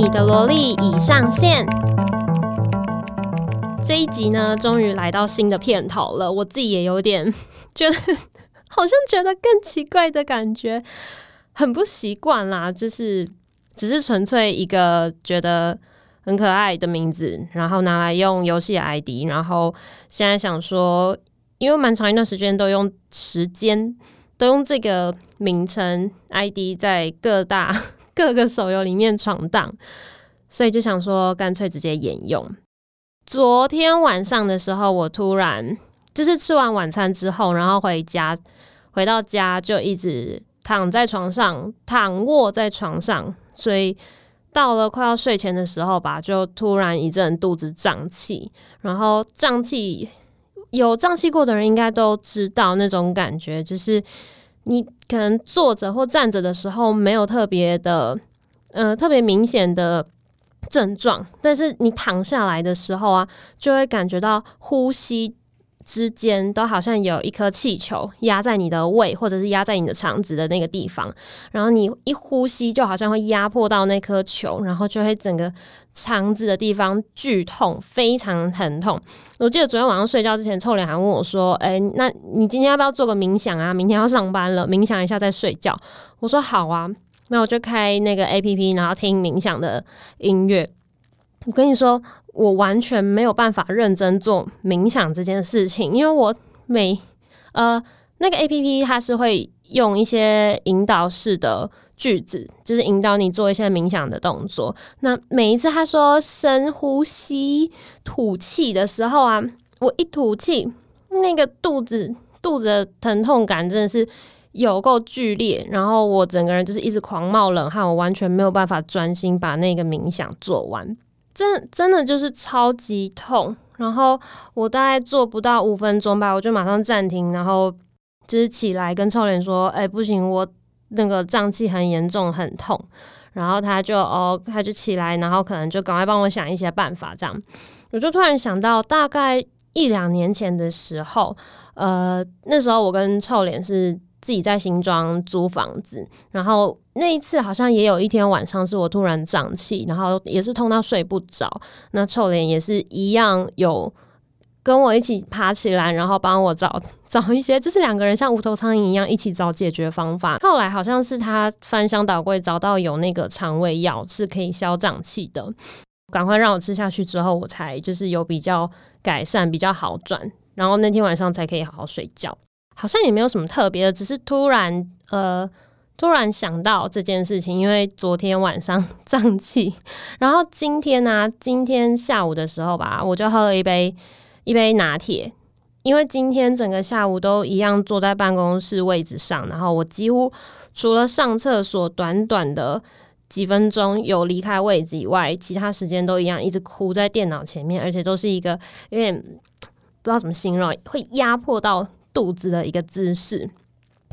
你的萝莉已上线。这一集呢，终于来到新的片头了，我自己也有点 觉得，好像觉得更奇怪的感觉，很不习惯啦。就是只是纯粹一个觉得很可爱的名字，然后拿来用游戏 ID，然后现在想说，因为蛮长一段时间都用时间，都用这个名称 ID 在各大各个手游里面闯荡，所以就想说干脆直接沿用。昨天晚上的时候，我突然就是吃完晚餐之后，然后回家，回到家就一直躺在床上，躺卧在床上，所以到了快要睡前的时候吧，就突然一阵肚子胀气，然后胀气。有胀气过的人应该都知道那种感觉，就是你可能坐着或站着的时候没有特别的，呃，特别明显的症状，但是你躺下来的时候啊，就会感觉到呼吸之间都好像有一颗气球压在你的胃，或者是压在你的肠子的那个地方，然后你一呼吸就好像会压迫到那颗球，然后就会整个肠子的地方剧痛，非常疼痛。我记得昨天晚上睡觉之前，臭脸还问我说：“哎、那你今天要不要做个冥想啊？明天要上班了，冥想一下再睡觉。”我说：“好啊。”那我就开那个 APP，然后听冥想的音乐。我跟你说，我完全没有办法认真做冥想这件事情，因为我每呃那个 APP 它是会用一些引导式的句子，就是引导你做一些冥想的动作。那每一次他说深呼吸、吐气的时候啊，我一吐气，那个肚子肚子的疼痛感真的是有够剧烈，然后我整个人就是一直狂冒冷汗，我完全没有办法专心把那个冥想做完。真真的就是超级痛，然后我大概做不到五分钟吧，我就马上暂停，然后就是起来跟臭脸说：“哎、不行，我那个胀气很严重，很痛。”然后他就哦，他就起来，然后可能就赶快帮我想一些办法，这样我就突然想到，大概一两年前的时候，呃，那时候我跟臭脸是。自己在新庄租房子，然后那一次好像也有一天晚上是我突然胀气，然后也是痛到睡不着。那臭脸也是一样有跟我一起爬起来，然后帮我找 找一些，就是两个人像无头苍蝇一样一起找解决方法。后来好像是他翻箱倒柜找到有那个肠胃药是可以消胀气的，赶快让我吃下去之后，我才就是有比较改善，比较好转，然后那天晚上才可以好好睡觉。好像也没有什么特别的，只是突然呃突然想到这件事情，因为昨天晚上 胀气，然后今天呢、今天下午的时候吧，我就喝了一杯一杯拿铁，因为今天整个下午都一样坐在办公室位置上，然后我几乎除了上厕所短短的几分钟有离开位置以外，其他时间都一样一直哭在电脑前面，而且都是一个有点不知道怎么形容，会压迫到。肚子的一个姿势，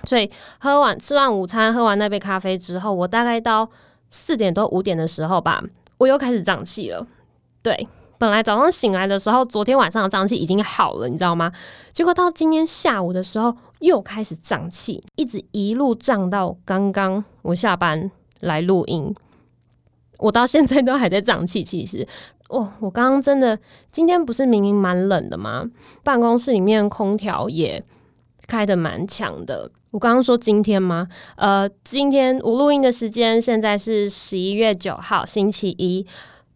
所以喝完吃完午餐，喝完那杯咖啡之后，我大概到四点多五点的时候吧，我又开始胀气了。对，本来早上醒来的时候，昨天晚上的胀气已经好了，你知道吗？结果到今天下午的时候又开始胀气，一直一路胀到刚刚我下班来录音，我到现在都还在胀气。其实。哦，我刚刚真的，今天不是明明蛮冷的吗？办公室里面空调也开的蛮强的。我刚刚说今天吗？呃，今天我录音的时间现在是十一月九号星期一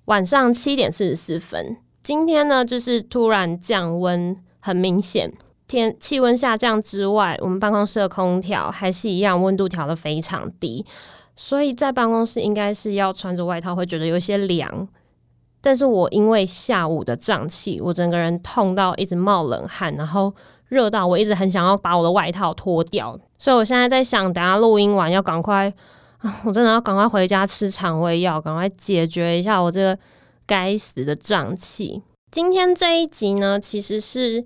晚上七点四十四分。今天呢，就是突然降温，很明显，天气温下降之外，我们办公室的空调还是一样温度调得非常低，所以在办公室应该是要穿着外套，会觉得有些凉。但是我因为下午的胀气，我整个人痛到一直冒冷汗，然后热到我一直很想要把我的外套脱掉，所以我现在在想，等下录音完要赶快啊，我真的要赶快回家吃肠胃药，赶快解决一下我这个该死的胀气。今天这一集呢，其实是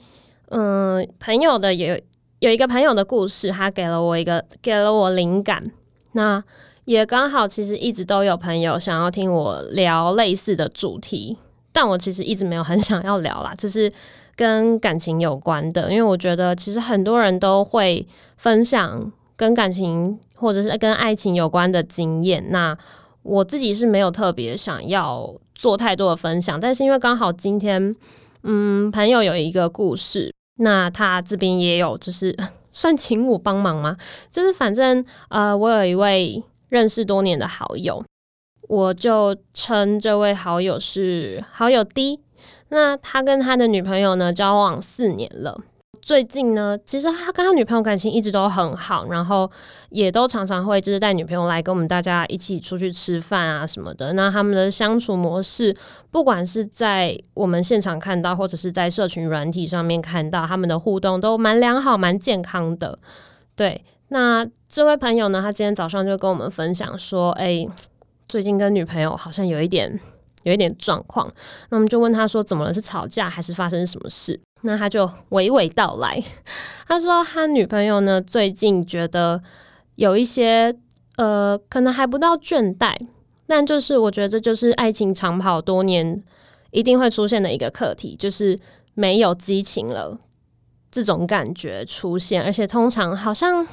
嗯朋友的有有一个朋友的故事，他给了我一个给了我灵感，那。也刚好，其实一直都有朋友想要听我聊类似的主题，但我其实一直没有很想要聊啦，就是跟感情有关的，因为我觉得其实很多人都会分享跟感情或者是跟爱情有关的经验，那我自己是没有特别想要做太多的分享，但是因为刚好今天，嗯，朋友有一个故事，那他这边也有，就是 算请我帮忙吗？就是反正呃，我有一位认识多年的好友，我就称这位好友是好友 D。那他跟他的女朋友呢，交往四年了。最近呢，其实他跟他女朋友感情一直都很好，然后也都常常会就是带女朋友来跟我们大家一起出去吃饭啊什么的。那他们的相处模式，不管是在我们现场看到，或者是在社群软体上面看到，他们的互动都蛮良好、蛮健康的。对，那这位朋友呢，他今天早上就跟我们分享说，哎，最近跟女朋友好像有一点。有一点状况，那我们就问他说：“怎么了？是吵架还是发生什么事？”那他就娓娓道来。他说他女朋友呢，最近觉得有一些呃，可能还不到倦怠，但就是我觉得这就是爱情长跑多年一定会出现的一个课题，就是没有激情了这种感觉出现，而且通常好像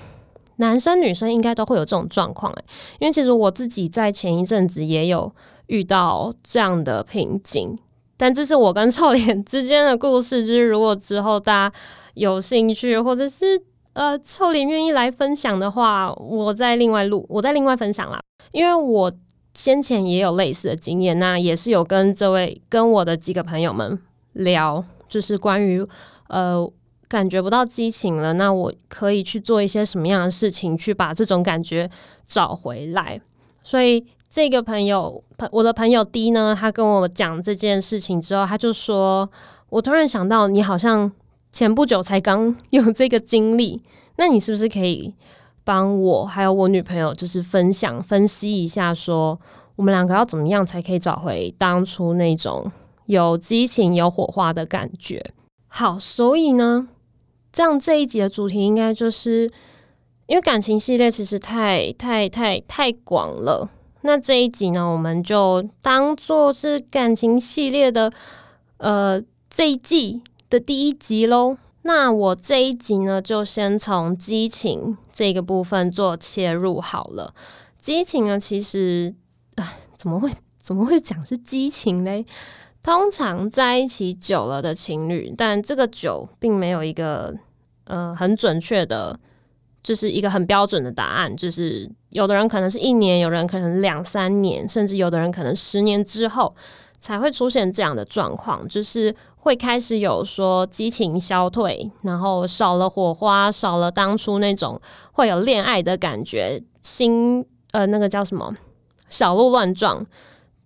男生女生应该都会有这种状况，因为其实我自己在前一阵子也有。遇到这样的瓶颈，但这是我跟臭脸之间的故事。就是如果之后大家有兴趣，或者是呃臭脸愿意来分享的话，我再另外录，我再另外分享啦。因为我先前也有类似的经验，那也是有跟这位跟我的几个朋友们聊，就是关于呃感觉不到激情了，那我可以去做一些什么样的事情，去把这种感觉找回来。所以。这个朋友，朋我的朋友 D 呢，他跟我讲这件事情之后，他就说：“我突然想到，你好像前不久才刚有这个经历，那你是不是可以帮我还有我女朋友，就是分享分析一下，说我们两个要怎么样才可以找回当初那种有激情、有火花的感觉？”好，所以呢，这样这一集的主题应该就是因为感情系列其实太太太太广了。那这一集呢，我们就当做是感情系列的，呃，这一季的第一集喽。那我这一集呢，就先从激情这个部分做切入好了。激情呢，其实，哎，怎么会怎么会讲是激情呢？通常在一起久了的情侣，但这个久并没有一个呃很准确的。就是一个很标准的答案，就是有的人可能是一年，有人可能两三年，甚至有的人可能十年之后才会出现这样的状况，就是会开始有说激情消退，然后少了火花，少了当初那种会有恋爱的感觉，心呃那个叫什么小鹿乱撞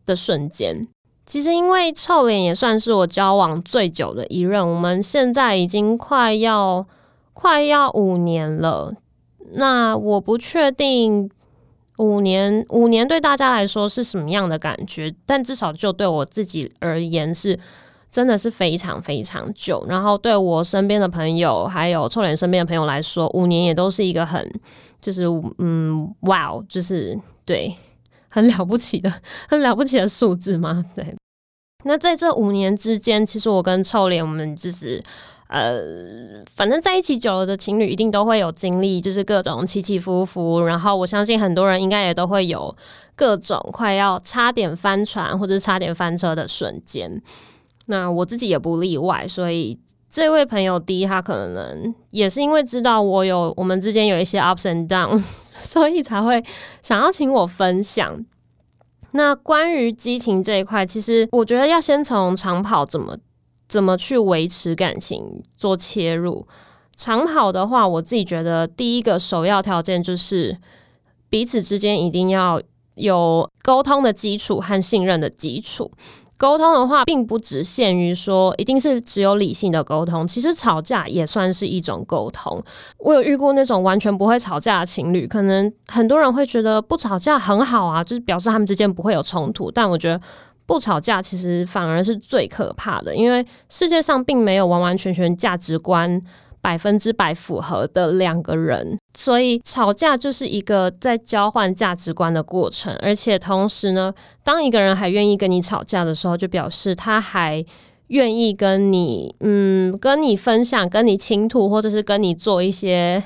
的瞬间。其实因为臭脸也算是我交往最久的一任，我们现在已经快要快要五年了。那我不确定五年五年对大家来说是什么样的感觉，但至少就对我自己而言是真的是非常非常久。然后对我身边的朋友还有臭脸身边的朋友来说，五年也都是一个很就是嗯哇哦，就是对很了不起的很了不起的数字吗？对。那在这五年之间，其实我跟臭脸我们就是。呃，反正在一起久了的情侣一定都会有经历，就是各种起起伏伏。然后我相信很多人应该也都会有各种快要差点翻船或者差点翻车的瞬间。那我自己也不例外，所以这位朋友 D 他可能也是因为知道我有我们之间有一些 ups and downs，所以才会想要请我分享。那关于激情这一块，其实我觉得要先从长跑怎么。怎么去维持感情做切入？长跑的话，我自己觉得第一个首要条件就是彼此之间一定要有沟通的基础和信任的基础。沟通的话，并不只限于说一定是只有理性的沟通，其实吵架也算是一种沟通。我有遇过那种完全不会吵架的情侣，可能很多人会觉得不吵架很好啊，就是表示他们之间不会有冲突，但我觉得。不吵架其实反而是最可怕的，因为世界上并没有完完全全价值观百分之百符合的两个人，所以吵架就是一个在交换价值观的过程。而且同时呢，当一个人还愿意跟你吵架的时候，就表示他还愿意跟你，嗯，跟你分享、跟你倾吐，或者是跟你做一些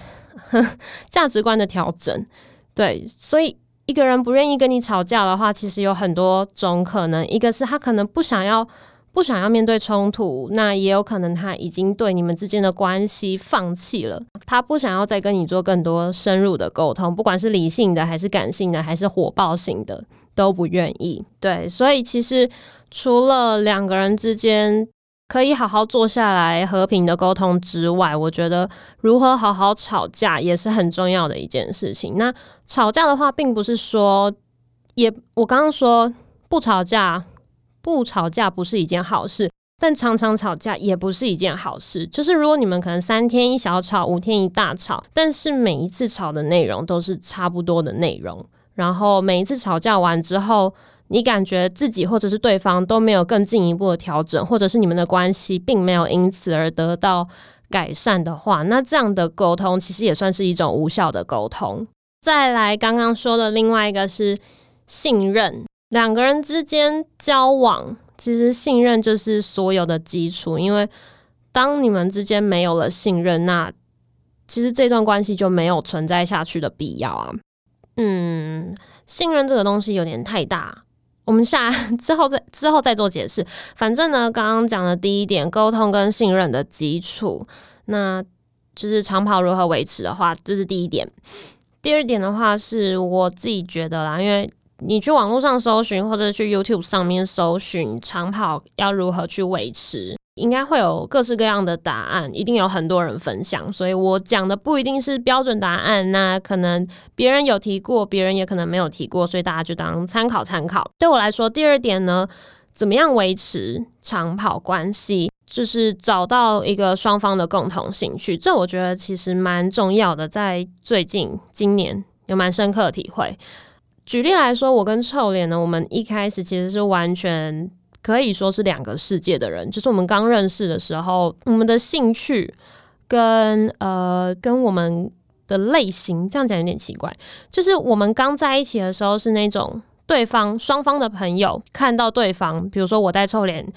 价值观的调整。对，所以。一个人不愿意跟你吵架的话，其实有很多种可能。一个是他可能不想要，不想要面对冲突，那也有可能他已经对你们之间的关系放弃了，他不想要再跟你做更多深入的沟通，不管是理性的还是感性的，还是火爆型的，都不愿意。对，所以其实除了两个人之间。可以好好坐下来和平的沟通之外，我觉得如何好好吵架也是很重要的一件事情。那吵架的话，并不是说，也我刚刚说不吵架，不吵架不是一件好事，但常常吵架也不是一件好事。就是如果你们可能三天一小吵，五天一大吵，但是每一次吵的内容都是差不多的内容，然后每一次吵架完之后。你感觉自己或者是对方都没有更进一步的调整，或者是你们的关系并没有因此而得到改善的话，那这样的沟通其实也算是一种无效的沟通。再来，刚刚说的另外一个是信任，两个人之间交往，其实信任就是所有的基础。因为当你们之间没有了信任，那其实这段关系就没有存在下去的必要啊。嗯，信任这个东西有点太大。我们下之后再之后再做解释。反正呢，刚刚讲的第一点，沟通跟信任的基础，那就是长跑如何维持的话，这是第一点。第二点的话，是我自己觉得啦，因为你去网络上搜寻，或者去 YouTube 上面搜寻长跑要如何去维持。应该会有各式各样的答案，一定有很多人分享，所以我讲的不一定是标准答案。那可能别人有提过，别人也可能没有提过，所以大家就当参考参考。对我来说，第二点呢，怎么样维持长跑关系，就是找到一个双方的共同兴趣。这我觉得其实蛮重要的，在最近今年有蛮深刻的体会。举例来说，我跟臭脸呢，我们一开始其实是完全。可以说是两个世界的人，就是我们刚认识的时候，我们的兴趣跟呃跟我们的类型，这样讲有点奇怪。就是我们刚在一起的时候是那种对方双方的朋友看到对方，比如说我带臭脸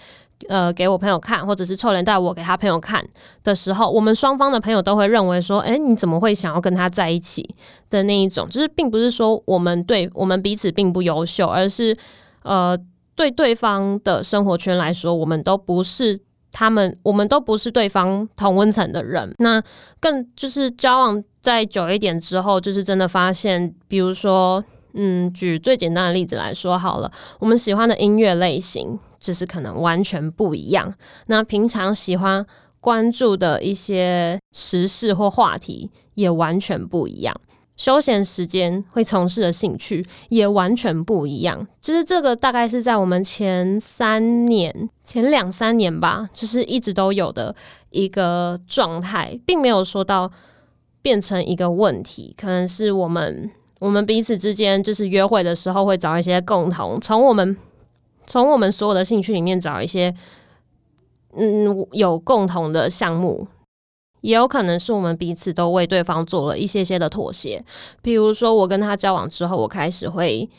呃给我朋友看，或者是臭脸带我给他朋友看的时候，我们双方的朋友都会认为说，哎，你怎么会想要跟他在一起的那一种？就是并不是说我们对我们彼此并不优秀，而是呃。对对方的生活圈来说，我们都不是他们，我们都不是对方同温层的人。那更就是交往再久一点之后，就是真的发现，比如说，嗯，举最简单的例子来说好了，我们喜欢的音乐类型就是可能完全不一样。那平常喜欢关注的一些时事或话题也完全不一样。休闲时间会从事的兴趣也完全不一样，就是这个大概是在我们前三年、前两三年吧，就是一直都有的一个状态，并没有说到变成一个问题。可能是我们我们彼此之间就是约会的时候会找一些共同，从我们从我们所有的兴趣里面找一些嗯有共同的项目。也有可能是我们彼此都为对方做了一些些的妥协，比如说我跟他交往之后，我开始会，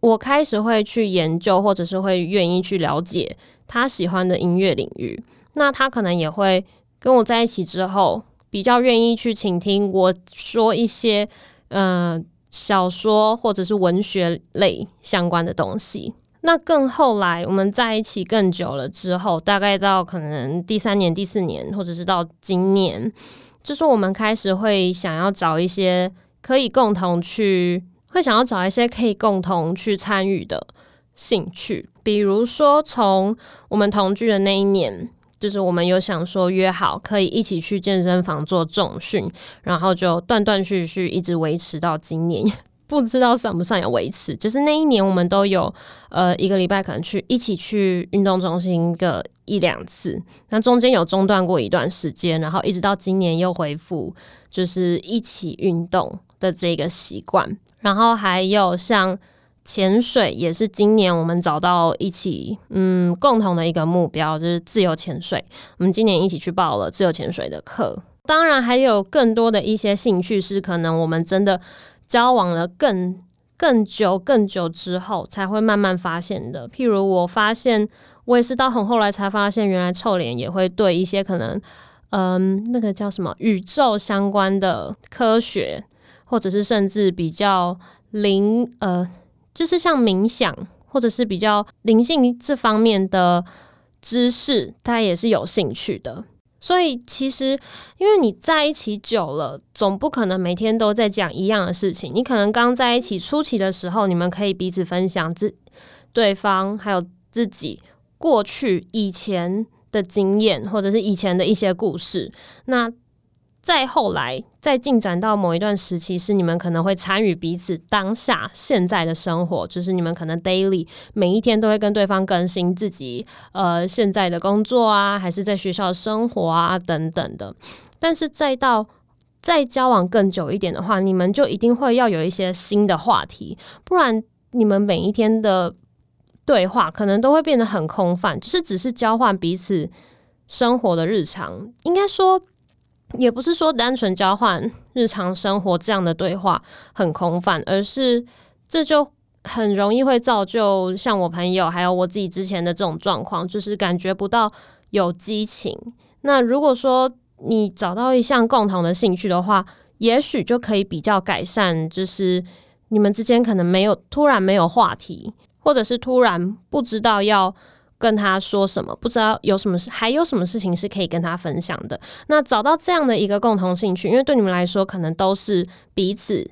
我开始会去研究，或者是会愿意去了解他喜欢的音乐领域。那他可能也会跟我在一起之后，比较愿意去倾听我说一些，呃，小说或者是文学类相关的东西。那更后来，我们在一起更久了之后，大概到可能第三年、第四年，或者是到今年，就是我们开始会想要找一些可以共同去，会想要找一些可以共同去参与的兴趣。比如说，从我们同居的那一年，就是我们有想说约好可以一起去健身房做重训，然后就断断续续一直维持到今年。不知道算不算有维持，就是那一年我们都有呃一个礼拜可能去一起去运动中心个一两次，那中间有中断过一段时间，然后一直到今年又恢复就是一起运动的这个习惯，然后还有像潜水也是今年我们找到一起嗯共同的一个目标，就是自由潜水，我们今年一起去报了自由潜水的课，当然还有更多的一些兴趣是可能我们真的。交往了更更久更久之后，才会慢慢发现的。譬如我发现，我也是到很后来才发现，原来臭脸也会对一些可能，嗯，那个叫什么宇宙相关的科学，或者是甚至比较灵呃，就是像冥想或者是比较灵性这方面的知识，他也是有兴趣的。所以其实，因为你在一起久了，总不可能每天都在讲一样的事情。你可能刚在一起初期的时候，你们可以彼此分享自对方还有自己过去以前的经验，或者是以前的一些故事。那再后来，再进展到某一段时期，是你们可能会参与彼此当下现在的生活，就是你们可能 daily 每一天都会跟对方更新自己呃现在的工作啊，还是在学校生活啊等等的。但是再到再交往更久一点的话，你们就一定会要有一些新的话题，不然你们每一天的对话可能都会变得很空泛，就是只是交换彼此生活的日常，应该说。也不是说单纯交换日常生活这样的对话很空泛，而是这就很容易会造就像我朋友还有我自己之前的这种状况，就是感觉不到有激情。那如果说你找到一项共同的兴趣的话，也许就可以比较改善，就是你们之间可能没有突然没有话题，或者是突然不知道要。跟他说什么，不知道有什么事，还有什么事情是可以跟他分享的。那找到这样的一个共同兴趣，因为对你们来说，可能都是彼此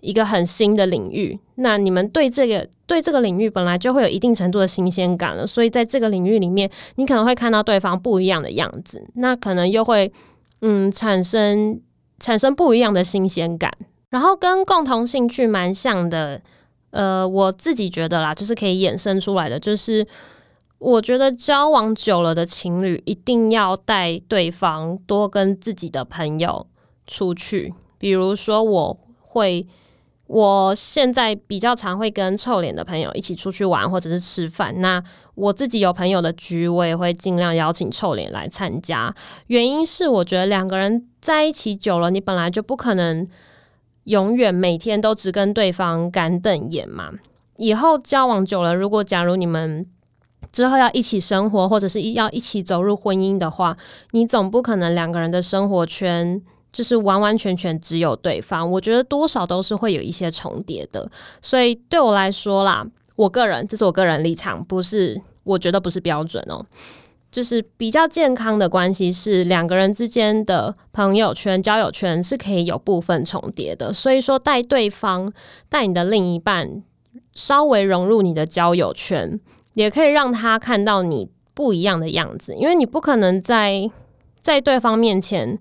一个很新的领域。那你们对这个对这个领域本来就会有一定程度的新鲜感了，所以在这个领域里面，你可能会看到对方不一样的样子，那可能又会嗯产生产生不一样的新鲜感。然后跟共同兴趣蛮像的，呃，我自己觉得啦，就是可以衍生出来的，就是。我觉得交往久了的情侣一定要带对方多跟自己的朋友出去，比如说我会，我现在比较常会跟臭脸的朋友一起出去玩或者是吃饭。那我自己有朋友的局，我也会尽量邀请臭脸来参加。原因是我觉得两个人在一起久了，你本来就不可能永远每天都只跟对方干瞪眼嘛。以后交往久了，如果假如你们之后要一起生活，或者是要一起走入婚姻的话，你总不可能两个人的生活圈就是完完全全只有对方。我觉得多少都是会有一些重叠的。所以对我来说啦，我个人这是我个人立场，不是我觉得不是标准哦。就是比较健康的关系是两个人之间的朋友圈、交友圈是可以有部分重叠的。所以说，带对方、带你的另一半稍微融入你的交友圈。也可以让他看到你不一样的样子，因为你不可能在在对方面前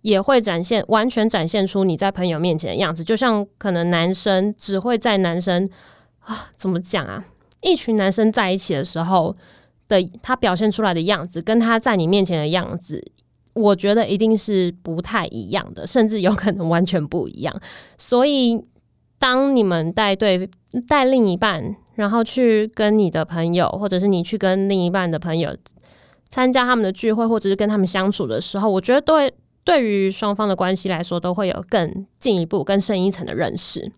也会展现完全展现出你在朋友面前的样子。就像可能男生只会在男生啊，怎么讲啊？一群男生在一起的时候的他表现出来的样子，跟他在你面前的样子，我觉得一定是不太一样的，甚至有可能完全不一样。所以，当你们带对带另一半。然后去跟你的朋友，或者是你去跟另一半的朋友参加他们的聚会，或者是跟他们相处的时候，我觉得对对于双方的关系来说，都会有更进一步、更深一层的认识。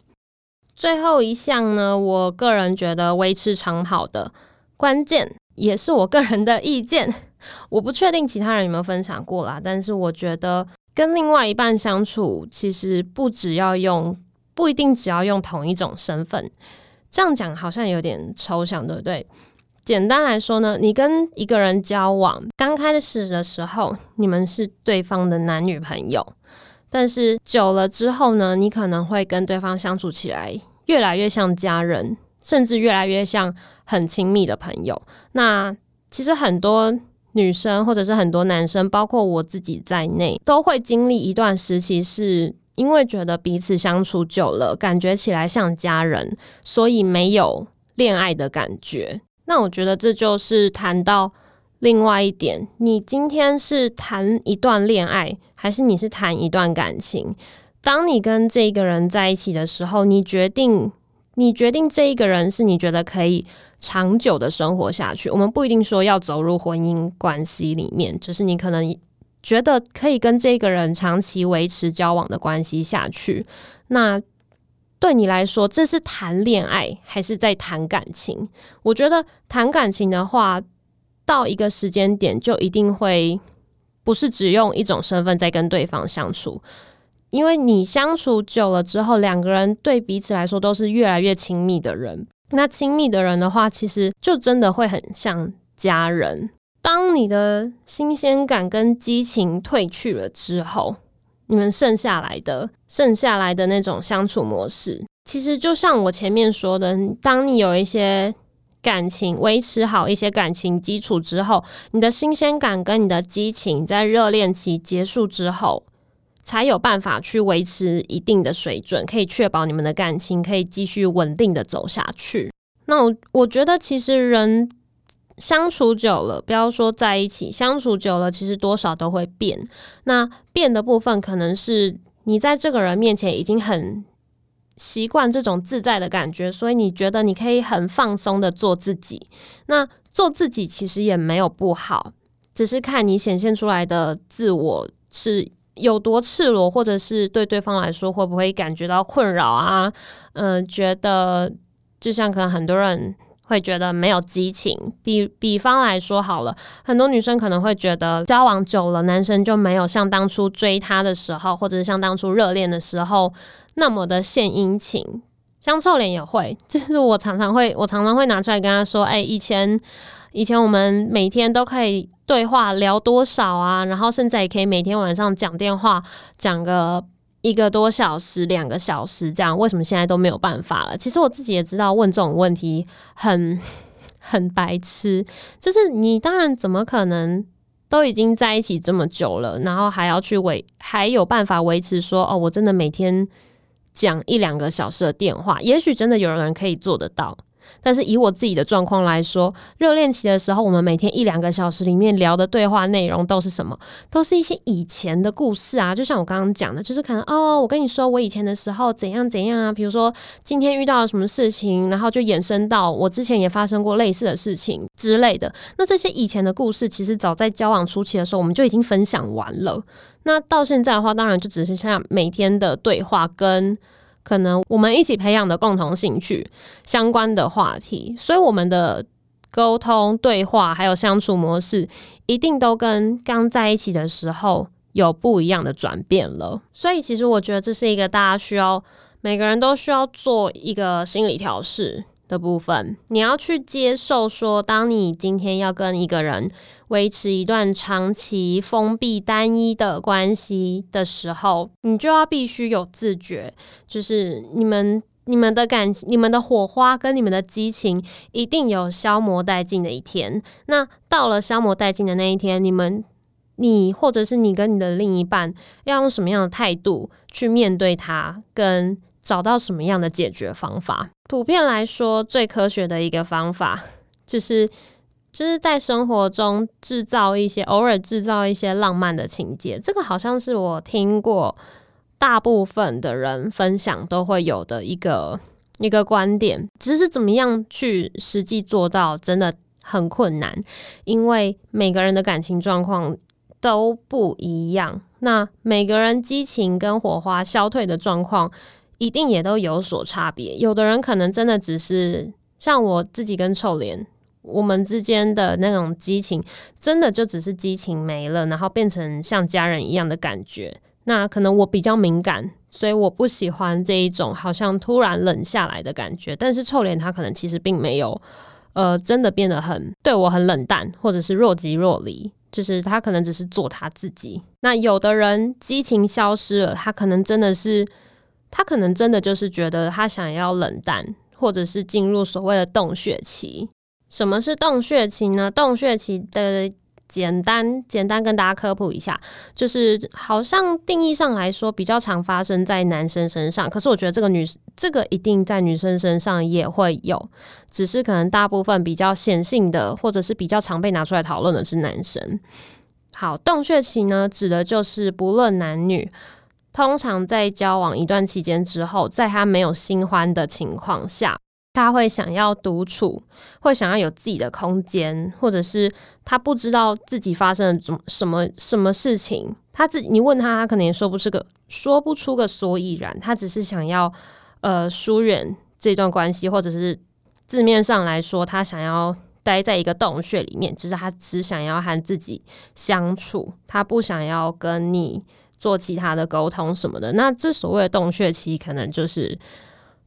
最后一项呢，我个人觉得维持长跑的关键，也是我个人的意见，我不确定其他人有没有分享过啦。但是我觉得跟另外一半相处，其实不只要用，不一定只要用同一种身份。这样讲好像有点抽象，对不对？简单来说呢，你跟一个人交往，刚开始的时候，你们是对方的男女朋友，但是久了之后呢，你可能会跟对方相处起来越来越像家人，甚至越来越像很亲密的朋友。那其实很多女生或者是很多男生，包括我自己在内，都会经历一段时期是。因为觉得彼此相处久了，感觉起来像家人，所以没有恋爱的感觉。那我觉得这就是谈到另外一点：你今天是谈一段恋爱，还是你是谈一段感情？当你跟这个人在一起的时候，你决定，你决定这一个人是你觉得可以长久的生活下去。我们不一定说要走入婚姻关系里面，就是你可能。觉得可以跟这个人长期维持交往的关系下去，那对你来说，这是谈恋爱还是在谈感情？我觉得谈感情的话，到一个时间点就一定会不是只用一种身份在跟对方相处，因为你相处久了之后，两个人对彼此来说都是越来越亲密的人。那亲密的人的话，其实就真的会很像家人。当你的新鲜感跟激情褪去了之后，你们剩下来的、剩下来的那种相处模式，其实就像我前面说的，当你有一些感情维持好一些感情基础之后，你的新鲜感跟你的激情在热恋期结束之后，才有办法去维持一定的水准，可以确保你们的感情可以继续稳定的走下去。那我我觉得，其实人相处久了，不要说在一起，相处久了，其实多少都会变。那变的部分，可能是你在这个人面前已经很习惯这种自在的感觉，所以你觉得你可以很放松的做自己。那做自己其实也没有不好，只是看你显现出来的自我是有多赤裸，或者是对对方来说会不会感觉到困扰啊？嗯、觉得就像可能很多人会觉得没有激情。比比方来说好了，很多女生可能会觉得交往久了，男生就没有像当初追她的时候，或者是像当初热恋的时候那么的献殷勤。像臭脸也会，就是我常常会，我常常会拿出来跟他说：“哎、以前以前我们每天都可以。”对话聊多少啊？然后甚至也可以每天晚上讲电话，讲个一个多小时、两个小时这样。为什么现在都没有办法了？其实我自己也知道，问这种问题很很白痴。就是你当然怎么可能都已经在一起这么久了，然后还要去维还有办法维持说哦，我真的每天讲一两个小时的电话？也许真的有人可以做得到。但是以我自己的状况来说，热恋期的时候，我们每天一两个小时里面聊的对话内容都是什么？都是一些以前的故事啊。就像我刚刚讲的，就是可能哦，我跟你说我以前的时候怎样怎样啊。比如说今天遇到了什么事情，然后就延伸到我之前也发生过类似的事情之类的。那这些以前的故事，其实早在交往初期的时候，我们就已经分享完了。那到现在的话，当然就只剩下每天的对话跟。可能我们一起培养的共同兴趣相关的话题，所以我们的沟通、对话还有相处模式，一定都跟刚在一起的时候有不一样的转变了。所以，其实我觉得这是一个大家需要每个人都需要做一个心理调试的部分。你要去接受说，当你今天要跟一个人。维持一段长期封闭单一的关系的时候，你就要必须有自觉，就是你们、你们的感情、你们的火花跟你们的激情，一定有消磨殆尽的一天。那到了消磨殆尽的那一天，你们、你或者是你跟你的另一半，要用什么样的态度去面对它，跟找到什么样的解决方法？普遍来说，最科学的一个方法就是。就是在生活中制造一些，偶尔制造一些浪漫的情节，这个好像是我听过大部分的人分享都会有的一个一个观点。只是怎么样去实际做到，真的很困难，因为每个人的感情状况都不一样。那每个人激情跟火花消退的状况，一定也都有所差别。有的人可能真的只是像我自己跟臭脸。我们之间的那种激情，真的就只是激情没了，然后变成像家人一样的感觉。那可能我比较敏感，所以我不喜欢这一种好像突然冷下来的感觉。但是臭脸他可能其实并没有，呃，真的变得很对我很冷淡，或者是若即若离，就是他可能只是做他自己。那有的人激情消失了，他可能真的是，他可能真的就是觉得他想要冷淡，或者是进入所谓的洞穴期。什么是洞穴期呢？洞穴期的简单简单跟大家科普一下，就是好像定义上来说比较常发生在男生身上，可是我觉得这个女这个一定在女生身上也会有，只是可能大部分比较显性的或者是比较常被拿出来讨论的是男生。好，洞穴期呢，指的就是不论男女，通常在交往一段期间之后，在他没有新欢的情况下。他会想要独处，会想要有自己的空间，或者是他不知道自己发生了什么什么什么事情，他自己你问他，他可能也说不出个说不出个所以然，他只是想要呃疏远这段关系，或者是字面上来说，他想要待在一个洞穴里面，就是他只想要和自己相处，他不想要跟你做其他的沟通什么的。那这所谓的洞穴期，可能就是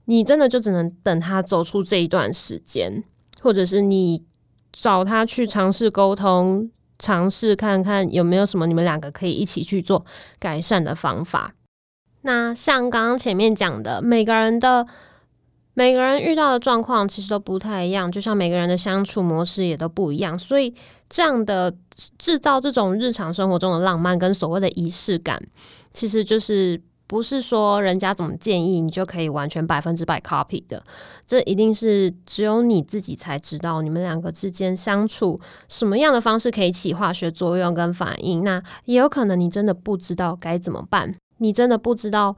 你真的就只能等他走出这一段时间，或者是你找他去尝试沟通，尝试看看有没有什么你们两个可以一起去做改善的方法。那像刚刚前面讲的，每个人的每个人遇到的状况其实都不太一样，就像每个人的相处模式也都不一样，所以这样的制造这种日常生活中的浪漫跟所谓的仪式感，其实就是不是说人家怎么建议你就可以完全百分之百 copy 的，这一定是只有你自己才知道你们两个之间相处什么样的方式可以起化学作用跟反应，那也有可能你真的不知道该怎么办。你真的不知道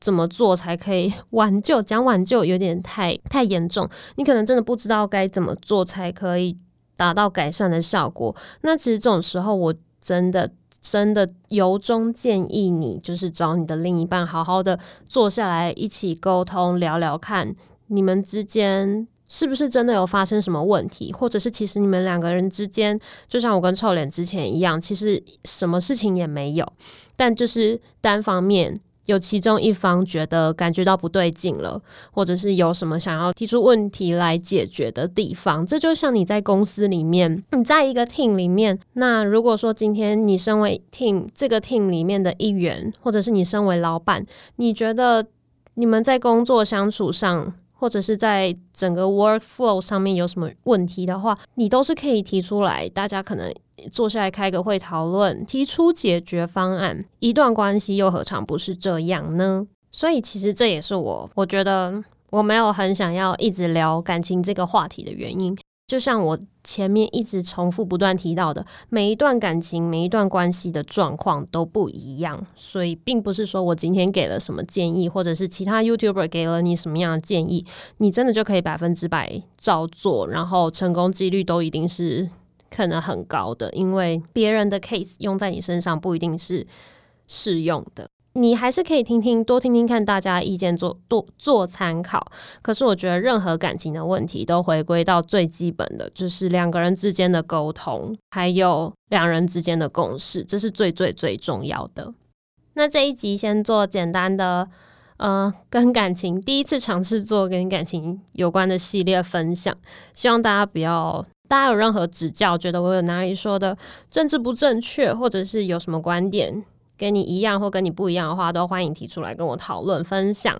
怎么做才可以挽救，讲挽救有点太太严重。你可能真的不知道该怎么做才可以达到改善的效果。那其实这种时候，我真的真的由衷建议你，就是找你的另一半，好好的坐下来一起沟通，聊聊看你们之间。是不是真的有发生什么问题，或者是其实你们两个人之间，就像我跟臭脸之前一样，其实什么事情也没有，但就是单方面有其中一方觉得感觉到不对劲了，或者是有什么想要提出问题来解决的地方。这就像你在公司里面，你在一个 team 里面，那如果说今天你身为 team 这个 team 里面的一员，或者是你身为老板，你觉得你们在工作相处上，或者是在整个 workflow 上面有什么问题的话，你都是可以提出来，大家可能坐下来开个会讨论，提出解决方案。一段关系又何尝不是这样呢？所以其实这也是我，我觉得我没有很想要一直聊感情这个话题的原因。就像我前面一直重复不断提到的，每一段感情、每一段关系的状况都不一样，所以并不是说我今天给了什么建议，或者是其他 YouTuber 给了你什么样的建议，你真的就可以百分之百照做，然后成功几率都一定是可能很高的，因为别人的 case 用在你身上不一定是适用的。你还是可以听听，多听听看大家意见，做多做参考。可是我觉得任何感情的问题都回归到最基本的，就是两个人之间的沟通，还有两人之间的共识，这是最最最重要的。那这一集先做简单的，呃，跟感情第一次尝试做跟感情有关的系列分享，希望大家不要，大家有任何指教，觉得我有哪里说的政治不正确，或者是有什么观点。跟你一样或跟你不一样的话，都欢迎提出来跟我讨论分享。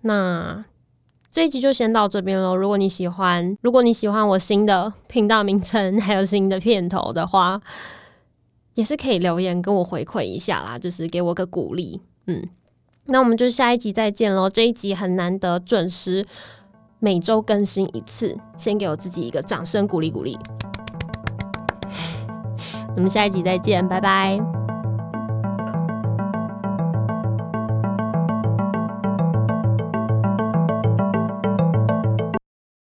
那这一集就先到这边喽。如果你喜欢，如果你喜欢我新的频道名称还有新的片头的话，也是可以留言跟我回馈一下啦，就是给我个鼓励。嗯，那我们就下一集再见喽。这一集很难得准时每周更新一次，先给我自己一个掌声鼓励鼓励。我们下一集再见，拜拜。